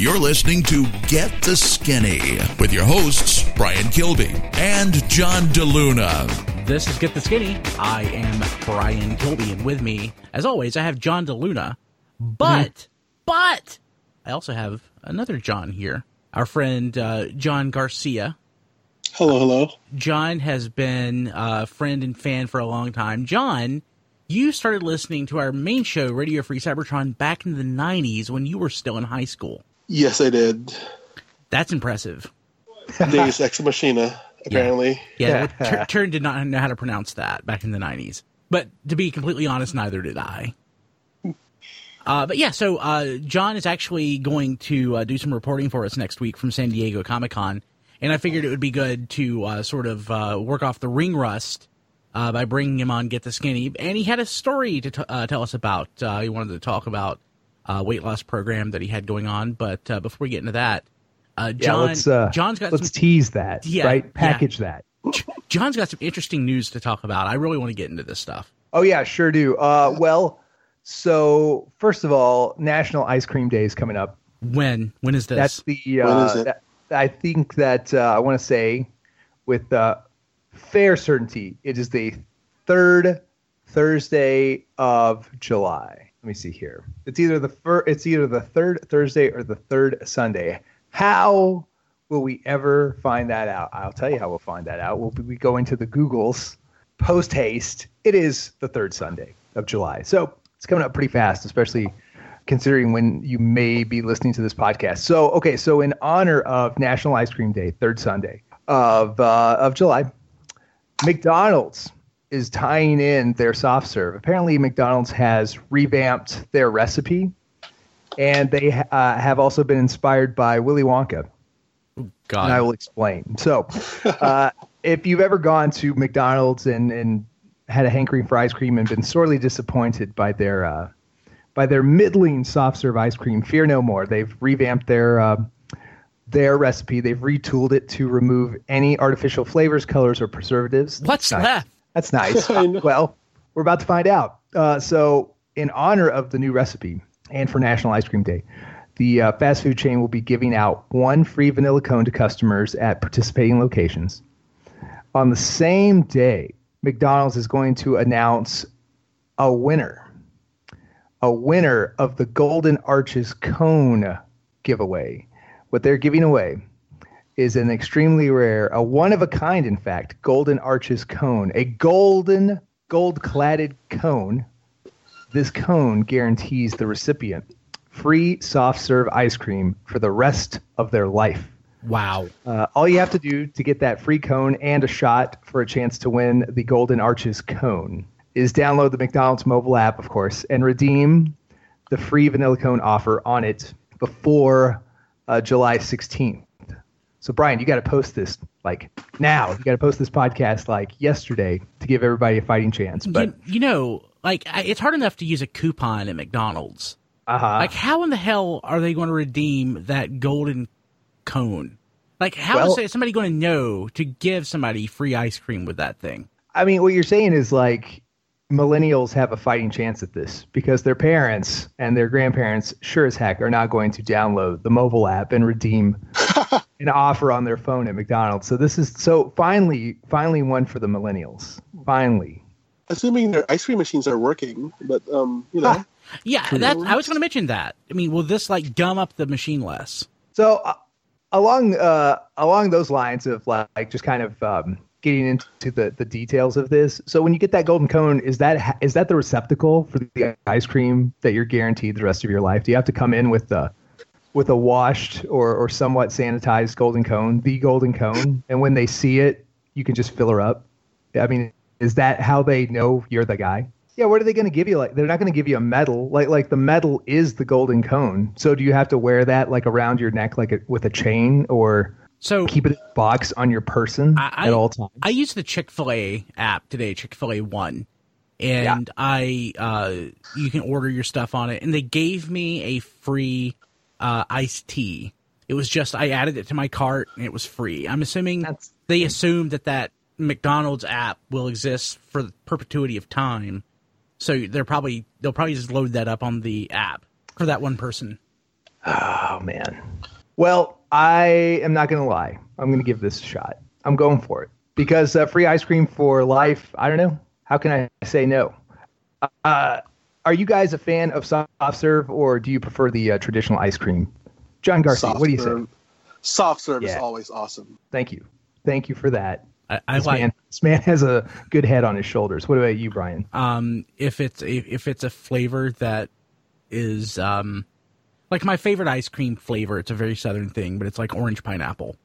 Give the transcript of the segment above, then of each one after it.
You're listening to Get the Skinny with your hosts, Brian Kilby and John DeLuna. This is Get the Skinny. I am Brian Kilby, and with me, as always, I have John DeLuna. But, mm-hmm. but, I also have another John here, our friend uh, John Garcia. Hello, hello. John has been a friend and fan for a long time. John, you started listening to our main show, Radio Free Cybertron, back in the 90s when you were still in high school. Yes, I did. That's impressive. Deus Ex Machina, apparently. Yeah, yeah Turn did not know how to pronounce that back in the 90s. But to be completely honest, neither did I. Uh, but yeah, so uh, John is actually going to uh, do some reporting for us next week from San Diego Comic Con, and I figured it would be good to uh, sort of uh, work off the ring rust uh, by bringing him on Get the Skinny. And he had a story to t- tell us about. he wanted to talk about a weight loss program that he had going on. But before we get into that, John, yeah, let's, John's got let's some, tease that, yeah, right? Package yeah. that. John's got some interesting news to talk about. I really want to get into this stuff. Oh yeah, sure do. well so first of all, National Ice Cream Day is coming up. When? When is this? That's the. Uh, when is it? That, I think that uh, I want to say, with uh, fair certainty, it is the third Thursday of July. Let me see here. It's either the fir- It's either the third Thursday or the third Sunday. How will we ever find that out? I'll tell you how we'll find that out. We'll be going to the Googles post haste. It is the third Sunday of July. So it's coming up pretty fast, especially considering when you may be listening to this podcast. So, okay, so in honor of National Ice Cream Day, third Sunday of uh, of July, McDonald's is tying in their soft serve. Apparently, McDonald's has revamped their recipe, and they uh, have also been inspired by Willy Wonka. God. And I will explain. So, uh, if you've ever gone to McDonald's and, and had a hankering for ice cream and been sorely disappointed by their uh, by their middling soft serve ice cream. Fear no more. They've revamped their uh, their recipe. They've retooled it to remove any artificial flavors, colors, or preservatives. What's nice. That? That's nice. well, we're about to find out. Uh, so, in honor of the new recipe and for National Ice Cream Day, the uh, fast food chain will be giving out one free vanilla cone to customers at participating locations. On the same day, McDonald's is going to announce a winner, a winner of the Golden Arches Cone giveaway. What they're giving away is an extremely rare, a one of a kind, in fact, Golden Arches Cone, a golden, gold cladded cone. This cone guarantees the recipient free soft serve ice cream for the rest of their life. Wow. Uh, all you have to do to get that free cone and a shot for a chance to win the Golden Arches cone is download the McDonald's mobile app, of course, and redeem the free vanilla cone offer on it before uh, July 16th. So, Brian, you got to post this like now. You got to post this podcast like yesterday to give everybody a fighting chance. But you, you know, like it's hard enough to use a coupon at McDonald's. Uh-huh. Like, how in the hell are they going to redeem that golden cone. Like, how well, is somebody going to know to give somebody free ice cream with that thing? I mean, what you're saying is like millennials have a fighting chance at this because their parents and their grandparents sure as heck are not going to download the mobile app and redeem an offer on their phone at McDonald's. So this is so finally, finally one for the millennials. Finally. Assuming their ice cream machines are working, but um, you know. yeah, that I was going to mention that. I mean, will this like gum up the machine less? So uh, along uh, along those lines of like just kind of um, getting into the, the details of this. So when you get that golden cone, is that is that the receptacle for the ice cream that you're guaranteed the rest of your life? Do you have to come in with the with a washed or, or somewhat sanitized golden cone, the golden cone, and when they see it, you can just fill her up? I mean, is that how they know you're the guy? Yeah, what are they going to give you? Like, they're not going to give you a medal. Like, like the medal is the golden cone. So, do you have to wear that like around your neck, like a, with a chain, or so keep it in a box on your person I, at all times? I use the Chick Fil A app today, Chick Fil A One, and yeah. I uh, you can order your stuff on it, and they gave me a free uh, iced tea. It was just I added it to my cart, and it was free. I'm assuming That's... they assume that that McDonald's app will exist for the perpetuity of time so they're probably they'll probably just load that up on the app for that one person. Oh man. Well, I am not going to lie. I'm going to give this a shot. I'm going for it because uh, free ice cream for life. I don't know. How can I say no? Uh, are you guys a fan of soft serve or do you prefer the uh, traditional ice cream? John Garcia, Soft what do you serve. say? Soft serve is always awesome. Thank you. Thank you for that. I, I This, like man, this man has a good head on his shoulders. What about you, Brian? um if it's if, if it's a flavor that is um like my favorite ice cream flavor it's a very southern thing but it's like orange pineapple.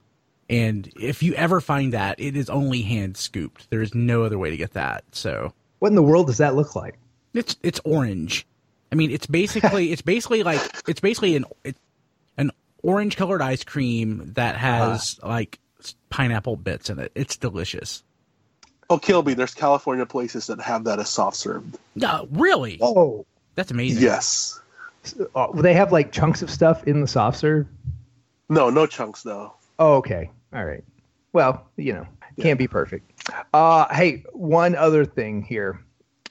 And if you ever find that it is only hand scooped. There's no other way to get that so. What in the world does that look like? it's it's orange. I mean it's basically it's basically like it's basically an it, an orange colored ice cream that has uh-huh. like pineapple bits in it. It's delicious. Oh, Kilby, there's California places that have that as soft serve. no really? Oh, that's amazing. Yes. Uh, they have like chunks of stuff in the soft serve. No, no chunks though. Oh, okay. All right. Well, you know, can't be perfect. Uh, hey, one other thing here.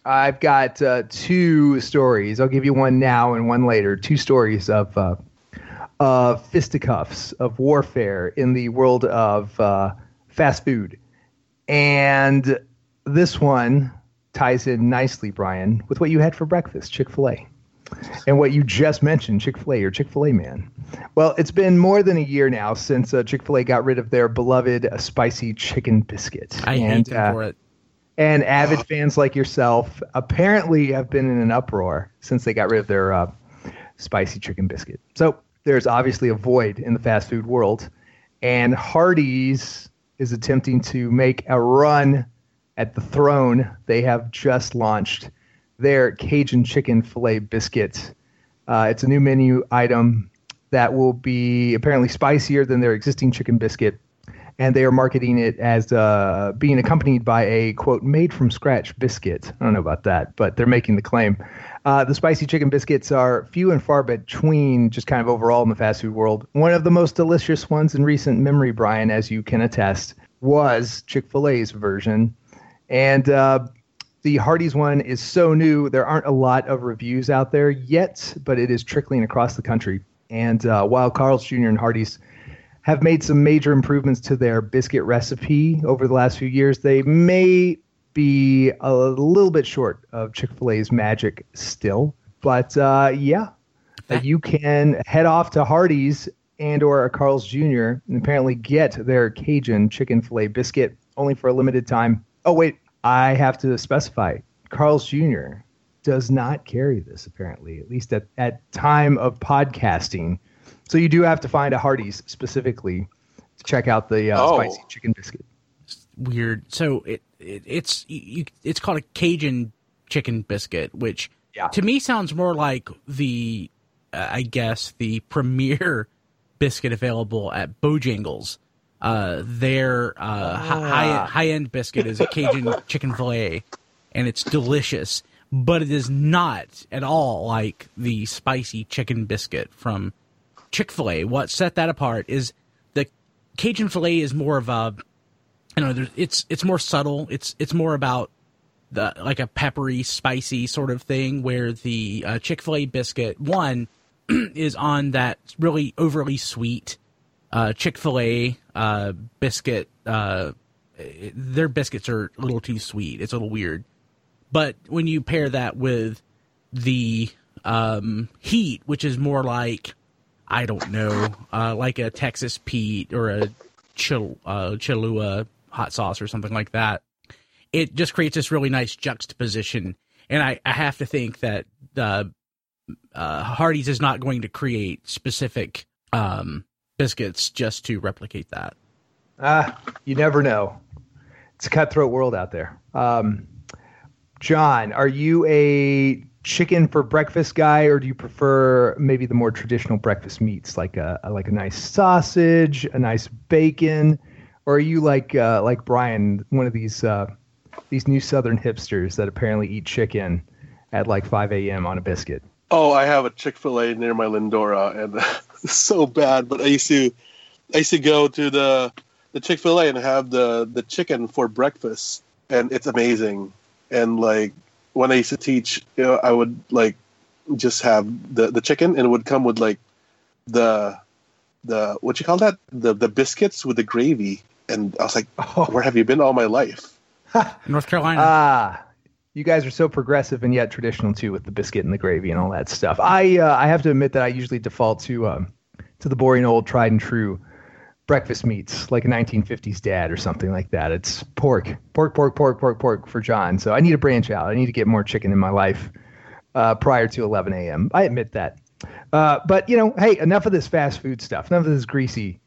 I've got uh, two stories. I'll give you one now and one later. Two stories of uh, uh, fisticuffs, of warfare in the world of uh, fast food. And this one ties in nicely, Brian, with what you had for breakfast Chick fil A. And what you just mentioned, Chick fil A or Chick fil A man. Well, it's been more than a year now since uh, Chick fil A got rid of their beloved uh, spicy chicken biscuit. i and, hate them uh, for it and avid fans like yourself apparently have been in an uproar since they got rid of their uh, spicy chicken biscuit. So there's obviously a void in the fast food world, and Hardee's is attempting to make a run at the throne. They have just launched their Cajun chicken filet biscuit. Uh, it's a new menu item that will be apparently spicier than their existing chicken biscuit and they are marketing it as uh, being accompanied by a quote made from scratch biscuit. I don't know about that, but they're making the claim. Uh, the spicy chicken biscuits are few and far between, just kind of overall in the fast food world. One of the most delicious ones in recent memory, Brian, as you can attest, was Chick Fil A's version, and. The Hardee's one is so new. There aren't a lot of reviews out there yet, but it is trickling across the country. And uh, while Carl's Jr. and Hardee's have made some major improvements to their biscuit recipe over the last few years. They may be a little bit short of Chick fil A's magic still. But uh, yeah, That- you can head off to Hardee's and or a Carl's Jr. and apparently get their Cajun chicken filet biscuit only for a limited time. Oh, wait, I have to specify. Carl's Jr. does not carry this apparently, at least at, at time of podcasting. So you do have to find a Hardee's specifically to check out the uh, Oh. spicy chicken biscuit. weird. So it, it it's you, it's called a Cajun chicken biscuit, which Yeah. to me sounds more like the uh, I guess the premier biscuit available at Bojangles. Uh, their uh, high high end biscuit is a Cajun chicken fillet, and it's delicious. But it is not at all like the spicy chicken biscuit from Chick Fil A. What set that apart is the Cajun fillet is more of a you know, there's, it's it's more subtle. It's it's more about the like a peppery, spicy sort of thing. Where the uh, Chick Fil A biscuit one is on that really overly sweet uh, Chick Fil A uh, biscuit. Uh, their biscuits are a little too sweet. It's a little weird. But when you pair that with the um, heat, which is more like I don't know, uh, like a Texas Pete or a Chil- uh, Cholula hot sauce or something like that. It just creates this really nice juxtaposition, and I, I have to think that uh, Hardee's is not going to create specific um, biscuits just to replicate that. Ah, you never know. It's a cutthroat world out there. Um, John, are you a chicken for breakfast guy, or do you prefer maybe the more traditional breakfast meats, like a like a nice sausage, a nice bacon, or are you like uh, like Brian, one of these uh, these new Southern hipsters that apparently eat chicken at like 5 a.m. on a biscuit? Oh, I have a Chick Fil A near my Lindora, and it's so bad. But I used to, I used to go to the the Chick Fil A and have the the chicken for breakfast, and it's amazing. And like when I used to teach, you know, I would like just have the the chicken, and it would come with like the the what you call that the the biscuits with the gravy, and I was like, Oh. where have you been all my life? North Carolina. Ah, you guys are so progressive and yet traditional too with the biscuit and the gravy and all that stuff. I uh, I have to admit that I usually default to um, to the boring old tried and true breakfast meats like a 1950s dad or something like that. It's pork, pork, pork, pork, pork, pork for John. So I need to branch out. I need to get more chicken in my life uh, prior to 11 a.m. I admit that. Uh, but you know, hey, enough of this fast food stuff. Enough of this greasy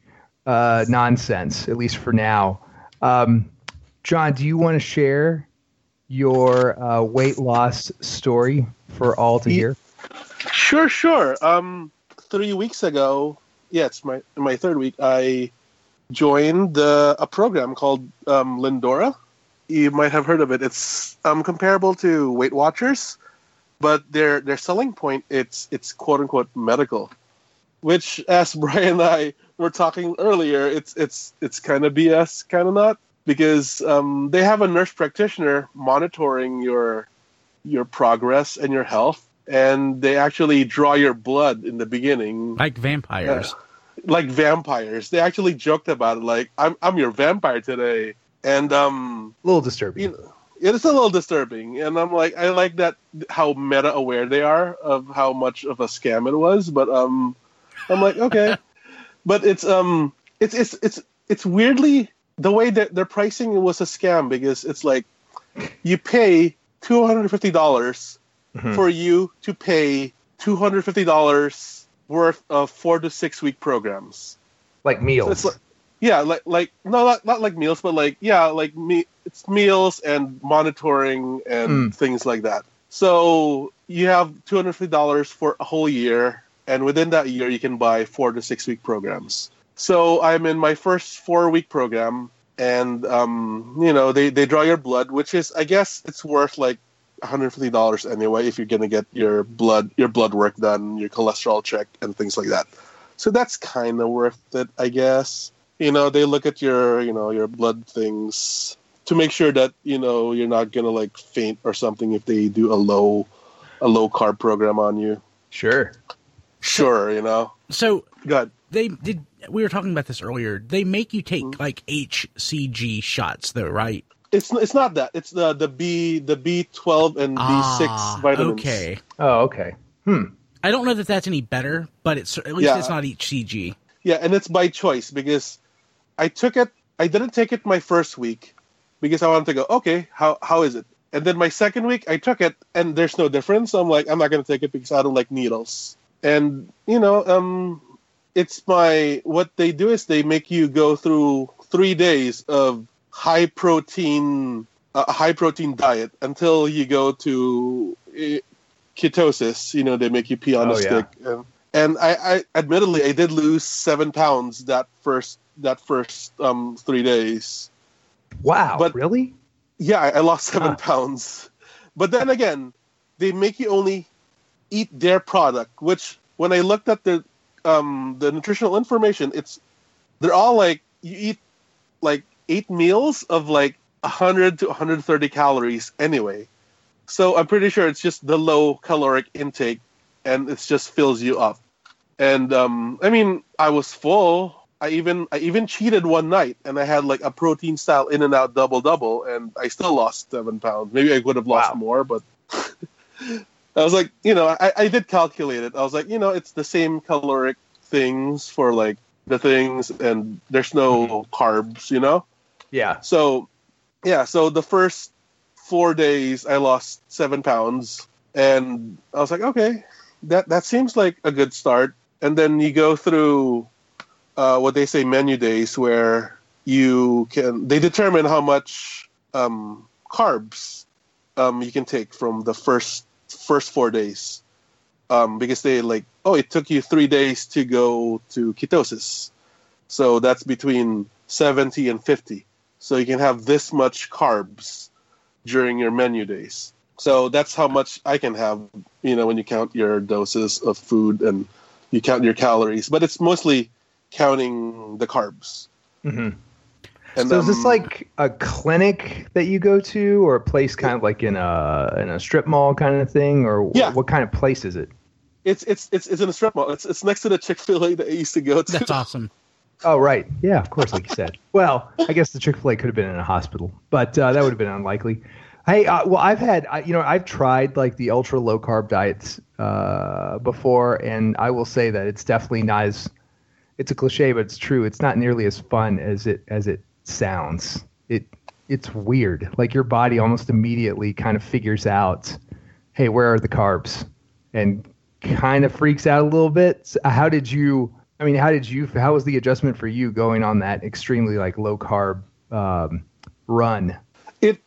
uh, nonsense. At least for now. Um, John, do you want to share your uh, weight loss story for all to hear? Sure, sure. Um, three weeks ago, yeah, it's my my third week. I joined the, a program called um, Lindora. You might have heard of it. It's um, comparable to Weight Watchers, but their their selling point it's it's quote unquote medical, which as Brian and I were talking earlier, it's it's it's kind of BS, kind of not, because um, they have a nurse practitioner monitoring your your progress and your health and they actually draw your blood in the beginning. Like vampires. like vampires. They actually joked about it like i'm, I'm your vampire today. And um A little disturbing. you know it's a little disturbing. And i'm like i like that how meta aware they are of how much of a scam it was but um i'm like okay. But it's um it's it's it's it's weirdly the way that they're pricing it was a scam because it's like you pay $250 Mhm. for you to pay $250 worth of four to six week programs like meals. so it's like, yeah, like like no, not, not like meals, but like yeah, like me, it's meals and monitoring and Mm. things like that. So you have two hundred fifty dollars for a whole year, and within that year, you can buy four to six week programs. So I'm in my first four week program, and um, you know they they draw your blood, which is I guess it's worth like $150 anyway if you're gonna get your blood your blood work done, your cholesterol check, and things like that. So that's kind of worth it, I guess. You know, they look at your, you know, your blood things to make sure that you know you're not gonna like faint or something if they do a low, a low carb program on you. sure. Sure, you know. So Good. they did. We were talking about this earlier. They make you take Mm-hmm. like HCG shots, though, right? It's it's not that. It's the the B the B twelve and B six Ah, vitamins. Okay. Oh, okay. Hmm. I don't know that that's any better, but it's at least Yeah. it's not HCG. Yeah, and it's by choice because I took it. I didn't take it my first week because I wanted to go. Okay, how how is it? And then my second week, I took it, and there's no difference. So I'm like, I'm not gonna take it because I don't like needles. And you know, um, it's my what they do is they make you go through three days of high protein, a high protein diet until you go to eh, ketosis. You know, they make you pee on Oh, a yeah. stick. And, and I, I admittedly I did lose seven pounds that first that first um three days. Wow. But- really? Yeah, I, I lost seven Huh. pounds. But then again, they make you only eat their product, which when I looked at the um the nutritional information, it's they're all like you eat like eight meals of like 100 to 130 calories anyway. So I'm pretty sure it's just the low caloric intake and it just fills you up. And um I mean, I was full. I even I even cheated one night and I had like a protein style In-N-Out double double and I still lost seven pounds. Maybe I would have lost Wow. more, but I was like, you know, I, I did calculate it. I was like, you know, it's the same caloric things for like the things and there's no carbs, you know? Yeah. So, yeah, so the first four days I lost seven pounds, and I was like, okay, that that seems like a good start. And then you go through uh, what they say menu days, where you can they determine how much um, carbs um, you can take from the first first four days, um, because they like, oh, it took you three days to go to ketosis, so that's between seventy and fifty. So you can have this much carbs during your menu days. So that's how much I can have, you know, when you count your doses of food and you count your calories. But it's mostly counting the carbs. hmm And so is this like a clinic that you go to, or a place kind of like in a in a strip mall kind of thing, or Yeah. what kind of place is it? It's it's it's it's in a strip mall. It's it's next to the Chick Fil A that I used to go to. That's awesome. Oh right, yeah, of course, like you said. Well, I guess the Chick Fil A could have been in a hospital, but uh, that would have been unlikely. Hey, uh, well, I've had, I, you know, I've tried like the ultra low carb diets uh, before, and I will say that it's definitely not as, it's a cliche, but it's true. It's not nearly as fun as it as it sounds. It it's weird. Like your body almost immediately kind of figures out, hey, where are the carbs, and kind of freaks out a little bit. So how did you? I mean, how did you? How was the adjustment for you going on that extremely like low carb um, run? It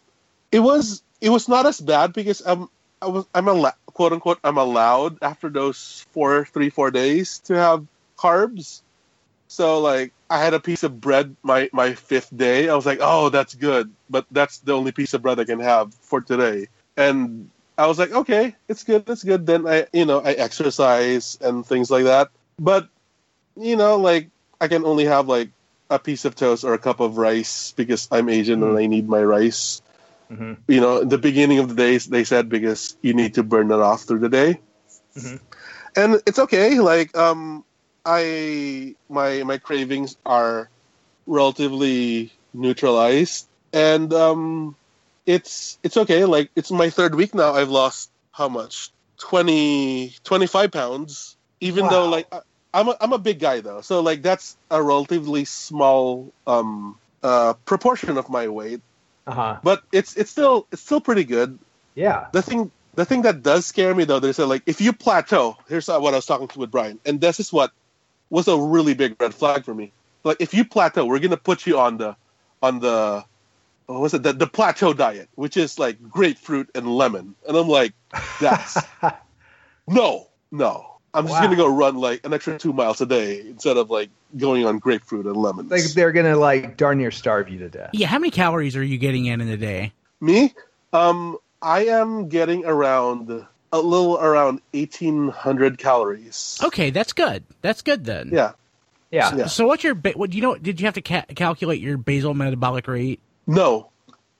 it was it was not as bad because I'm I was I'm a quote unquote I'm allowed after those four three four days to have carbs. So like I had a piece of bread my my fifth day. I was like, oh, that's good, but that's the only piece of bread I can have for today. And I was like, okay, it's good, it's good. Then I you know I exercise and things like that. But you know like I can only have like a piece of toast or a cup of rice because I'm Asian mm-hmm. and I need my rice. Mm-hmm. You know, the beginning of the day they said because you need to burn it off through the day, mm-hmm. and it's okay. Like, um, I my my cravings are relatively neutralized, and um, it's it's okay. Like, it's my third week now. I've lost how much 20, 25 pounds. Even wow. though like I, I'm a, I'm a big guy though, so like that's a relatively small um uh proportion of my weight uh-huh. But it's it's still it's still pretty good. Yeah. The thing the thing that does scare me though, there's a like if you plateau. Here's what I was talking to with Brian, and this is what was a really big red flag for me. Like if you plateau, we're gonna put you on the on the what was it the, the plateau diet, which is like grapefruit and lemon, and I'm like, that's no, no. I'm just wow. gonna go run like an extra two miles a day instead of like going on grapefruit and lemons. Like they're gonna like darn near starve you to death. Yeah, how many calories are you getting in in a day? Me, um, I am getting around a little around eighteen hundred calories. Okay, that's good. That's good then. Yeah. Yeah. So, yeah. so what's your what? Do you know? Did you have to ca- calculate your basal metabolic rate? No.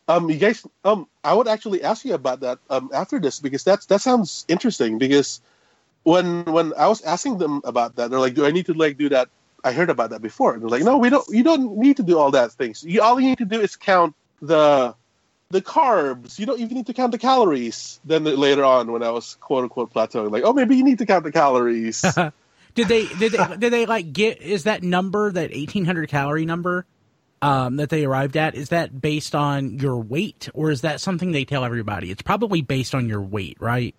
Um, you guys. Um, I would actually ask you about that um after this because that's that sounds interesting because when when I was asking them about that, they're like, "Do I need to like do that?" I heard about that before. And they're like, "No, we don't. You don't need to do all that things. You all you need to do is count the the carbs. You don't even need to count the calories." Then later on, when I was quote unquote plateauing, like, "Oh, maybe you need to count the calories." did they did they did they like get is that number that eighteen hundred calorie number? Um, that they arrived at is that based on your weight or is that something they tell everybody? It's probably based on your weight, right?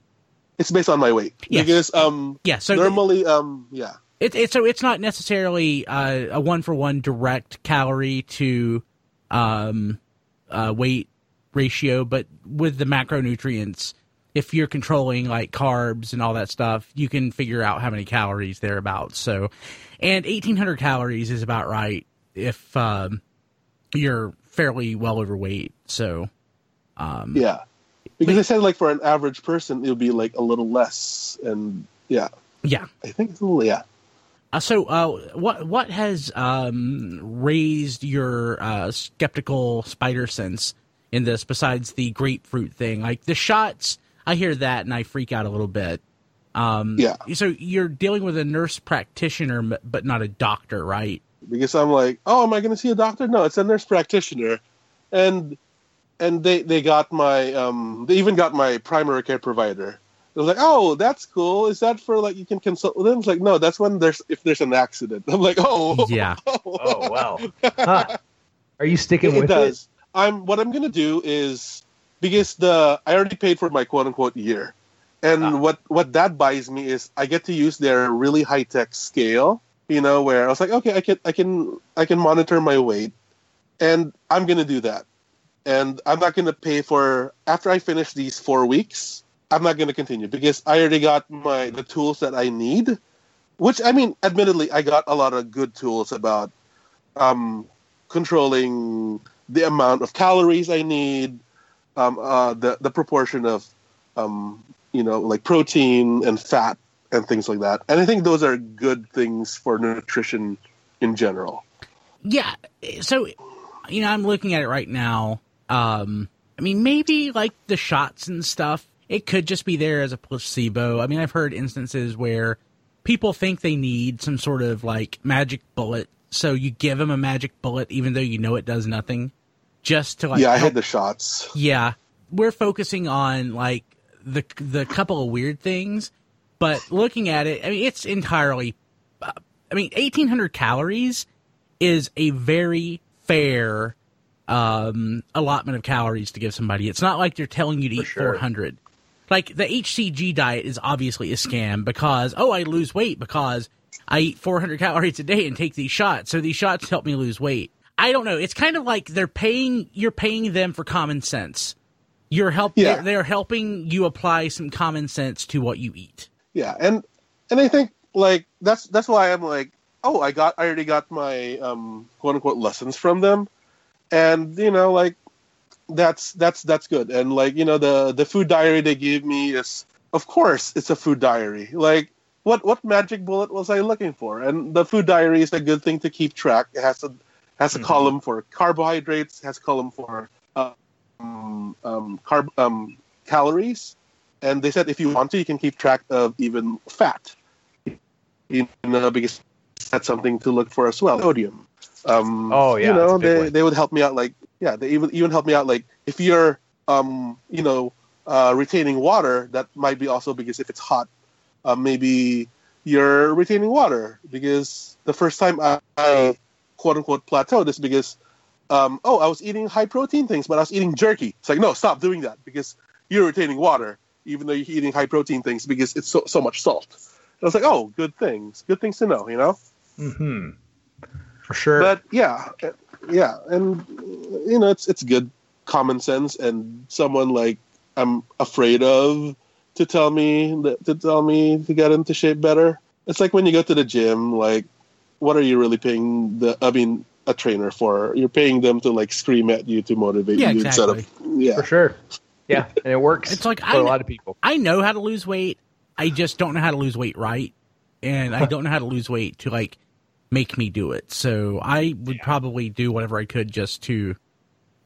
It's based on my weight yes. because um yeah so normally um yeah it's it so it's not necessarily uh, a one for one direct calorie to um uh, weight ratio, but with the macronutrients, if you're controlling like carbs and all that stuff, you can figure out how many calories they're about. So, and 1800 calories is about right if um, you're fairly well overweight. So, um, yeah. Because I said like for an average person, it would be like a little less, and yeah, yeah, I think it's a little yeah. Uh, so, uh, what what has um, raised your uh, skeptical spider sense in this besides the grapefruit thing? Like the shots, I hear that and I freak out a little bit. Um, yeah. So you're dealing with a nurse practitioner, but not a doctor, right? Because I'm like, oh, am I going to see a doctor? No, it's a nurse practitioner, and and they they got my um they even got my primary care provider. It was like, oh, that's cool. Is that for like you can consult with them? It's like, no, that's when there's if there's an accident. I'm like, oh, yeah. oh, wow. Huh. Are you sticking it, with it? I'm what I'm gonna do is because the I already paid for my quote unquote year, and ah. what what that buys me is I get to use their really high tech scale. You know, where I was like, okay, I can I can I can monitor my weight, and I'm gonna do that and I'm not going to pay for after I finish these four weeks. I'm not going to continue because I already got my the tools that I need. Which I mean, admittedly, I got a lot of good tools about um, controlling the amount of calories I need, um, uh, the the proportion of um, you know like protein and fat and things like that. And I think those are good things for nutrition in general. Yeah. So, you know, I'm looking at it right now um, I mean, maybe like the shots and stuff. it could just be there as a placebo. I mean, I've heard instances where people think they need some sort of like magic bullet, so you give them a magic bullet even though you know it does nothing, just to like. Yeah, I help- had the shots. yeah, we're focusing on like the the couple of weird things, but looking at it, I mean, it's entirely. uh, I mean, eighteen hundred calories is a very fair um, allotment of calories to give somebody. It's not like they're telling you to eat sure. four hundred. Like the HCG diet is obviously a scam because oh, I lose weight because I eat 400 calories a day and take these shots. So these shots help me lose weight. I don't know. It's kind of like they're paying you're paying them for common sense. You're help Yeah. they're, they're helping you apply some common sense to what you eat. Yeah, and and I think like that's that's why I'm like, oh, I got I already got my um quote unquote lessons from them, and you know like that's that's that's good. And like you know the the food diary they gave me is of course it's a food diary. Like what what magic bullet was I looking for? And the food diary is a good thing to keep track. It has a has a Mhm. column for carbohydrates, has a column for um, um, carb um, calories, and they said if you want to, you can keep track of even fat. You know, because that's something to look for as well. Sodium. Um, Oh, yeah, you know they one. they would help me out. Like yeah, they even even help me out. Like if you're um you know uh, retaining water, that might be also because if it's hot, uh, maybe you're retaining water because the first time I, I quote unquote plateaued is because um, oh I was eating high protein things, but I was eating jerky. It's like no, stop doing that because you're retaining water even though you're eating high protein things because it's so so much salt. And I was like, oh, good things, good things to know, you know. hmm For sure. But yeah, yeah, and you know, it's it's good common sense, and someone like I'm afraid of to tell me to tell me to get into shape better. It's like when you go to the gym, like, what are you really paying the? I mean, a trainer for? You're paying them to like scream at you to motivate Yeah, you instead of yeah. For sure. Yeah, and it works. It's like for I a kn- lot of people. I know how to lose weight. I just don't know how to lose weight right, and I don't know how to lose weight to like make me do it. So I would probably do whatever I could just to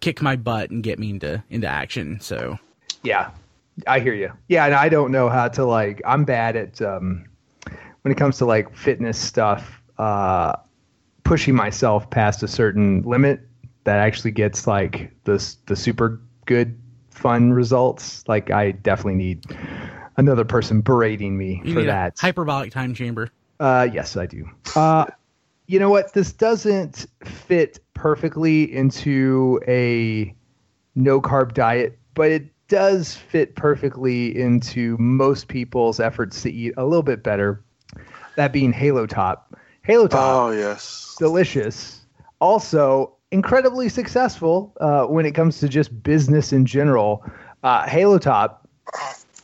kick my butt and get me into into action. So Yeah, I hear you. Yeah, and I don't know how to like. I'm bad at um, when it comes to like fitness stuff. Uh, pushing myself past a certain limit that actually gets like the the super good fun results. Like I definitely need another person berating me you for that. a hyperbolic time chamber. Uh, yes, I do. Uh, you know what? This doesn't fit perfectly into a no carb diet, but it does fit perfectly into most people's efforts to eat a little bit better. That being Halo Top. Halo Top Oh yes. delicious. Also, incredibly successful uh, when it comes to just business in general. Uh, Halo Top,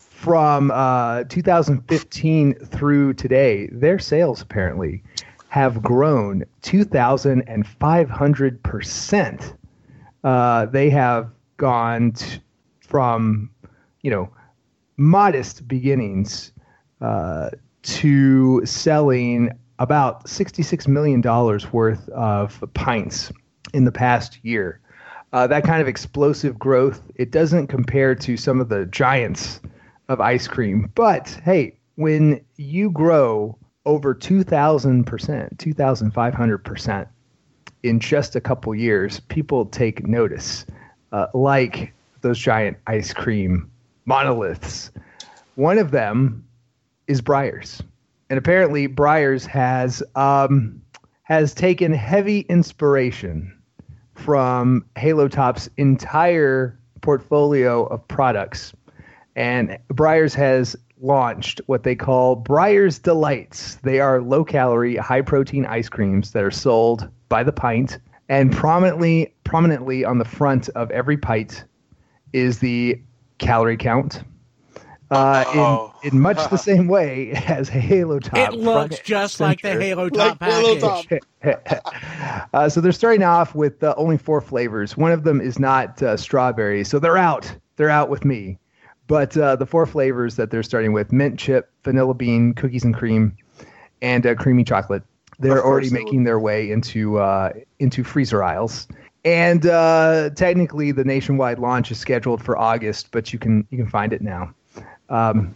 from uh, 2015 through today, their sales apparently have grown 2,500%. Uh, they have gone t- from, you know, modest beginnings uh, to selling about $66 million worth of pints in the past year. Uh, that kind of explosive growth, it doesn't compare to some of the giants of ice cream. But hey, when you grow over 2,000%, 2,500% in just a couple years, people take notice, uh, like those giant ice cream monoliths. One of them is Breyers, and apparently Breyers has um, has taken heavy inspiration from Halo Top's entire portfolio of products, and Breyers has launched what they call Breyers Delights. They are low calorie, high protein ice creams that are sold by the pint, and prominently prominently on the front of every pint is the calorie count. Uh, Oh. in, in much the same way as Halo Top. it looks front just like the. Halo Top Like Halo package. Top. uh, so they're starting off with uh, only four flavors. One of them is not uh, strawberry, so they're out. They're out with me. But uh, the four flavors that they're starting with: mint chip, vanilla bean, cookies and cream, and uh, creamy chocolate. They're already they making their way into uh, into freezer aisles. And uh, technically, the nationwide launch is scheduled for August, but you can you can find it now. Um,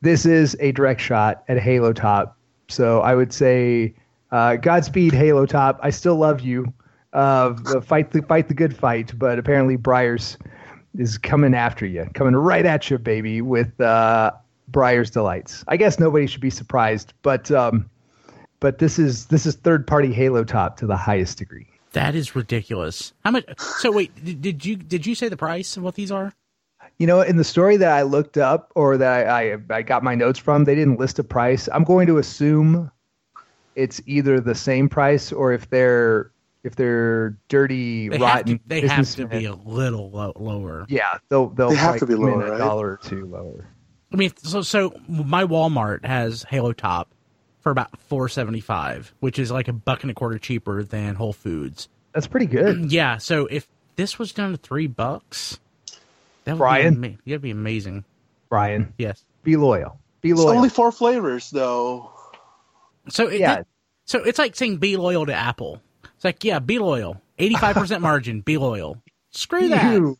this is a direct shot at Halo Top. So I would say, uh, Godspeed, Halo Top. I still love you. Uh, fight the fight the good fight, but apparently Breyers is coming after you, coming right at you, baby, with uh, Breyers delights. I guess nobody should be surprised, but um, but this is this is third party Halo Top to the highest degree. That is ridiculous. How much? So wait, did, did you did you say the price of what these are? You know, in the story that I looked up or that I, I, I got my notes from, they didn't list a price. I'm going to assume it's either the same price or if they're if they're dirty, They have rotten. to, they have to be a little lo- lower. Yeah, they'll they'll They have to be come in lower, a right? dollar or two lower. I mean, so so my Walmart has Halo Top for about four seventy five, which is like a buck and a quarter cheaper than Whole Foods. That's pretty good. Yeah, so if this was down to three bucks, that would Brian? be ama- that'd be amazing. Brian, Yes. be loyal. Be It's loyal. only four flavors though. So it, Yeah. so it's like saying be loyal to Apple. It's like yeah, be loyal. Eighty five percent margin, be loyal. Screw that. You,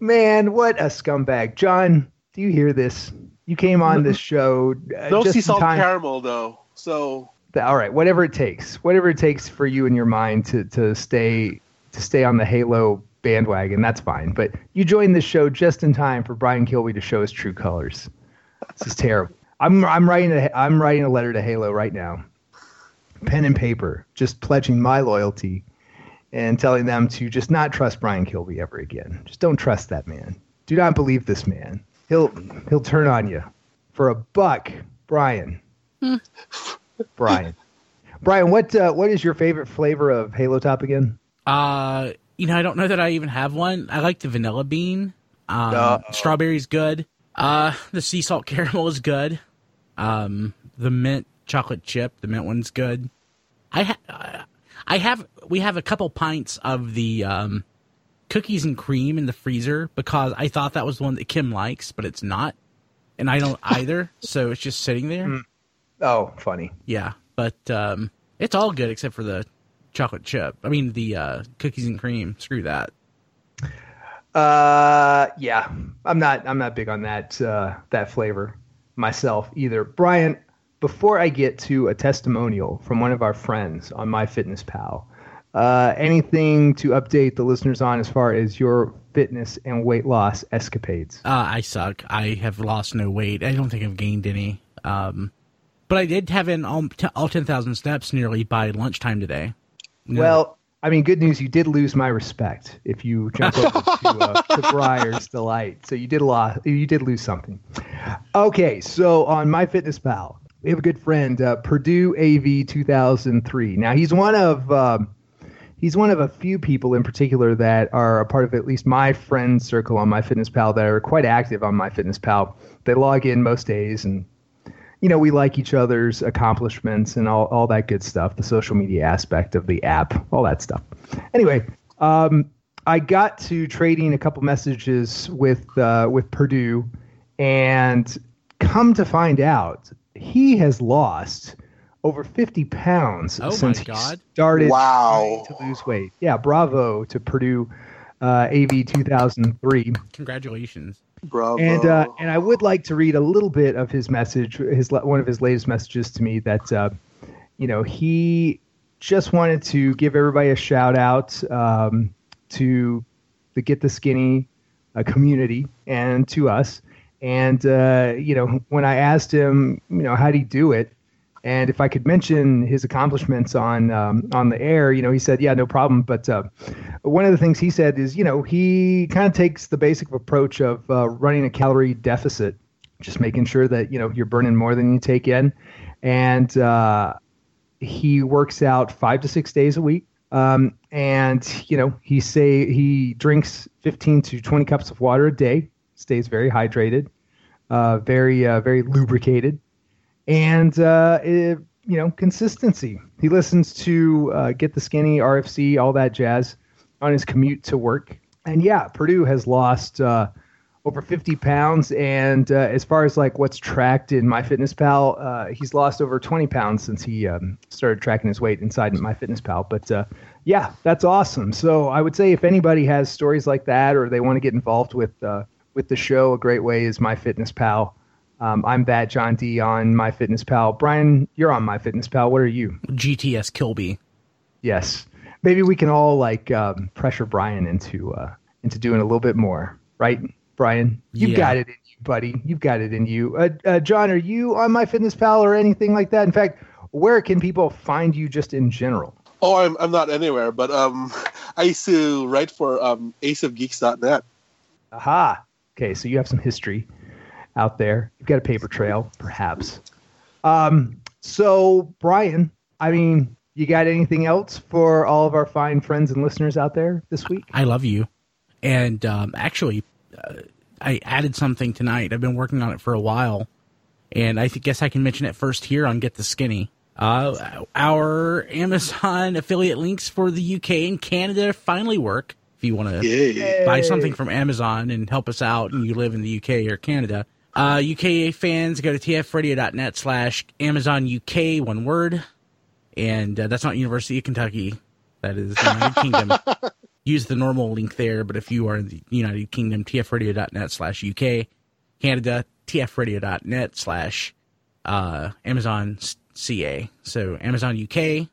man, what a scumbag. John, do you hear this? You came on this show uh, No sea salt time. caramel though. So all right, whatever it takes, whatever it takes for you in your mind to to stay to stay on the Halo bandwagon, that's fine. But you joined this show just in time for Brian Kilby to show his true colors. This is terrible. I'm I'm writing a I'm writing a letter to Halo right now, pen and paper, just pledging my loyalty, and telling them to just not trust Brian Kilby ever again. Just don't trust that man. Do not believe this man. He'll he'll turn on you for a buck, Brian. Brian. Brian, what uh, what is your favorite flavor of Halo Top again? Uh, you know, I don't know that I even have one. I like the vanilla bean. Um, strawberry's good. Uh, the sea salt caramel is good. Um, the mint chocolate chip, the mint one's good. I ha- I have we have a couple pints of the um cookies and cream in the freezer because I thought that was the one that Kim likes, but it's not, and I don't either. so it's just sitting there. Oh, funny. Yeah, but um, it's all good except for the chocolate chip. I mean the uh, cookies and cream. Screw that. Uh, yeah, I'm not I'm not big on that uh, that flavor myself either. Brian, before I get to a testimonial from one of our friends on MyFitnessPal, uh, anything to update the listeners on as far as your fitness and weight loss escapades? Uh, I suck. I have lost no weight. I don't think I've gained any. Um, but I did have in all, t- all ten thousand steps nearly by lunchtime today. No. Well, I mean, good news. You did lose my respect if you jump over to, uh, to Breyers delight. So you did a lot. You did lose something. Okay, so on MyFitnessPal, we have a good friend, uh, Purdue AV 2003. Now he's one of um, he's one of a few people in particular that are a part of at least my friend circle on MyFitnessPal that are quite active on MyFitnessPal. They log in most days and you know, we like each other's accomplishments and all, all that good stuff, the social media aspect of the app, all that stuff. Anyway, um, I got to trading a couple messages with uh, with Purdue, and come to find out, he has lost over 50 pounds Oh my since God. he started Wow. trying to lose weight. Yeah, bravo to Purdue uh, AV 2003. congratulations. Bravo. And uh, and I would like to read a little bit of his message, his one of his latest messages to me that uh, you know he just wanted to give everybody a shout out um, to the Get the Skinny uh, community and to us. And uh, you know when I asked him, you know, how'd he do it? And if I could mention his accomplishments on um, on the air, you know, he said, "Yeah, no problem." But uh, one of the things he said is, you know, he kind of takes the basic approach of uh, running a calorie deficit, just making sure that you know you're burning more than you take in, and uh, he works out five to six days a week. Um, and you know, he say he drinks 15 to 20 cups of water a day, stays very hydrated, uh, very uh, very lubricated and uh, it, you know consistency. He listens to uh, Get the Skinny, RFC, all that jazz on his commute to work. And yeah, Purdue has lost uh, over 50 pounds. And uh, as far as like what's tracked in MyFitnessPal, uh, he's lost over 20 pounds since he um, started tracking his weight inside MyFitnessPal. But uh, yeah, that's awesome. So I would say if anybody has stories like that or they want to get involved with uh, with the show, a great way is MyFitnessPal. Um, I'm that John D on MyFitnessPal. Brian, you're on MyFitnessPal. What are you? GTS Kilby. Yes. Maybe we can all like um, pressure Brian into uh, into doing a little bit more, right, Brian? You've Yeah. got it in you, buddy. You've got it in you. Uh, uh, John, are you on MyFitnessPal or anything like that? In fact, where can people find you just in general? Oh, I'm I'm not anywhere, but um, I used to write for um aceofgeeks.net. Aha. Okay, so you have some history out there. You've got a paper trail, perhaps. Um, so Brian, I mean, you got anything else for all of our fine friends and listeners out there this week? I love you. And um, actually, uh, I added something tonight. I've been working on it for a while, and I th- guess I can mention it first here on Get the Skinny. Uh, our Amazon affiliate links for the UK and Canada finally work. If you want to buy something from Amazon and help us out, and you live in the UK or Canada. Uh, UK fans go to tfradio.net slash Amazon UK, one word. And uh, that's not University of Kentucky. That is the United Kingdom. Use the normal link there, but if you are in the United Kingdom, tfradio.net slash UK. Canada, tfradio.net slash uh, Amazon CA. So Amazon UK,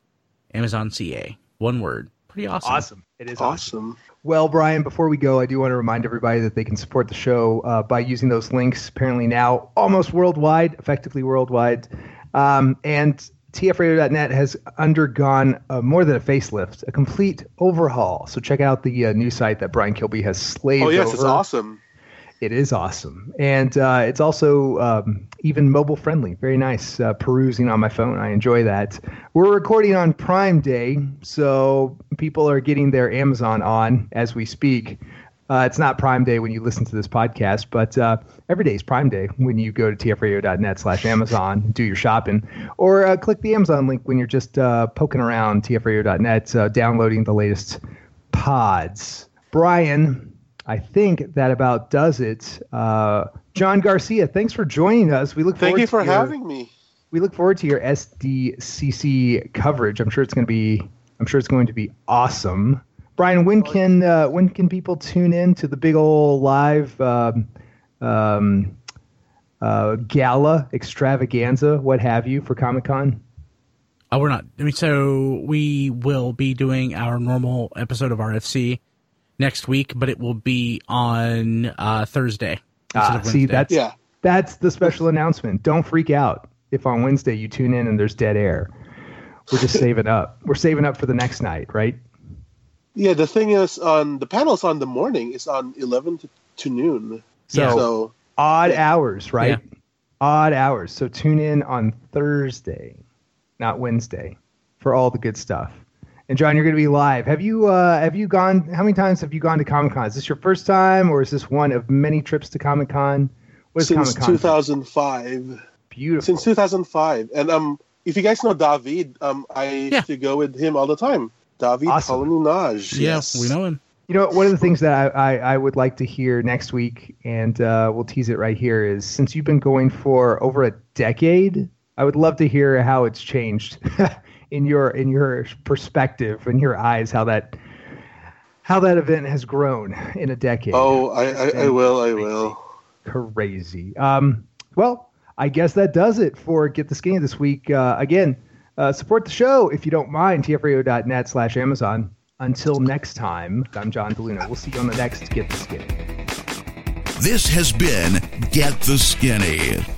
Amazon CA. One word. Pretty awesome. Awesome. It is Awesome. Well, Brian, before we go, I do want to remind everybody that they can support the show uh, by using those links, apparently now almost worldwide, effectively worldwide. Um, and TFRadio.net has undergone uh, more than a facelift, a complete overhaul. So check out the uh, new site that Brian Kilby has slaved Oh yes, over. it's awesome. It is awesome, and uh, it's also um, even mobile friendly. Very nice uh, perusing on my phone. I enjoy that. We're recording on Prime Day, so people are getting their Amazon on as we speak. Uh, it's not Prime Day when you listen to this podcast, but uh, every day is Prime Day when you go to tfradio.net slash Amazon, do your shopping, or uh, click the Amazon link when you're just uh, poking around tfradio.net, uh, downloading the latest pods. Brian, I think that about does it. Uh, John Garcia, thanks for joining us. We look Thank forward you for to your, having me. We look forward to your SDCC coverage. I'm sure it's going to be. I'm sure it's going to be awesome. Brian, when can uh, when can people tune in to the big old live um, um, uh, gala extravaganza, what have you, for Comic Con? Oh, we're not. I mean, so we will be doing our normal episode of RFC next week, but it will be on uh, Thursday Ah, of see, that's Yeah. that's the special announcement. Don't freak out if on Wednesday you tune in and there's dead air. We're just saving up. We're saving up for the next night, right? Yeah, the thing is, on the panels on the morning is on eleven to, to noon. Yeah. So Odd hours, right? Yeah. Odd hours. So tune in on Thursday, not Wednesday, for all the good stuff. And John, you're going to be live. Have you uh, have you gone? How many times have you gone to Comic Con? Is this your first time, or is this one of many trips to Comic Con? Since Comic Con? 2005, Beautiful. since 2005, and um, if you guys know David, um, I used to go with him all the time. David Awesome. Coloninage. yeah, yes. we know him. You know, one of the things that I, I, I would like to hear next week, and uh, we'll tease it right here, is since you've been going for over a decade, I would love to hear how it's changed in your in your perspective, in your eyes, how that how that event has grown in a decade. Oh, I, I, I will, I will. crazy. Um, well, I guess that does it for Get the Skinny this week. Uh, again, uh, support the show if you don't mind. tfradio.net slash Amazon. Until next time, I'm John DeLuna. We'll see you on the next Get the Skinny. This has been Get the Skinny.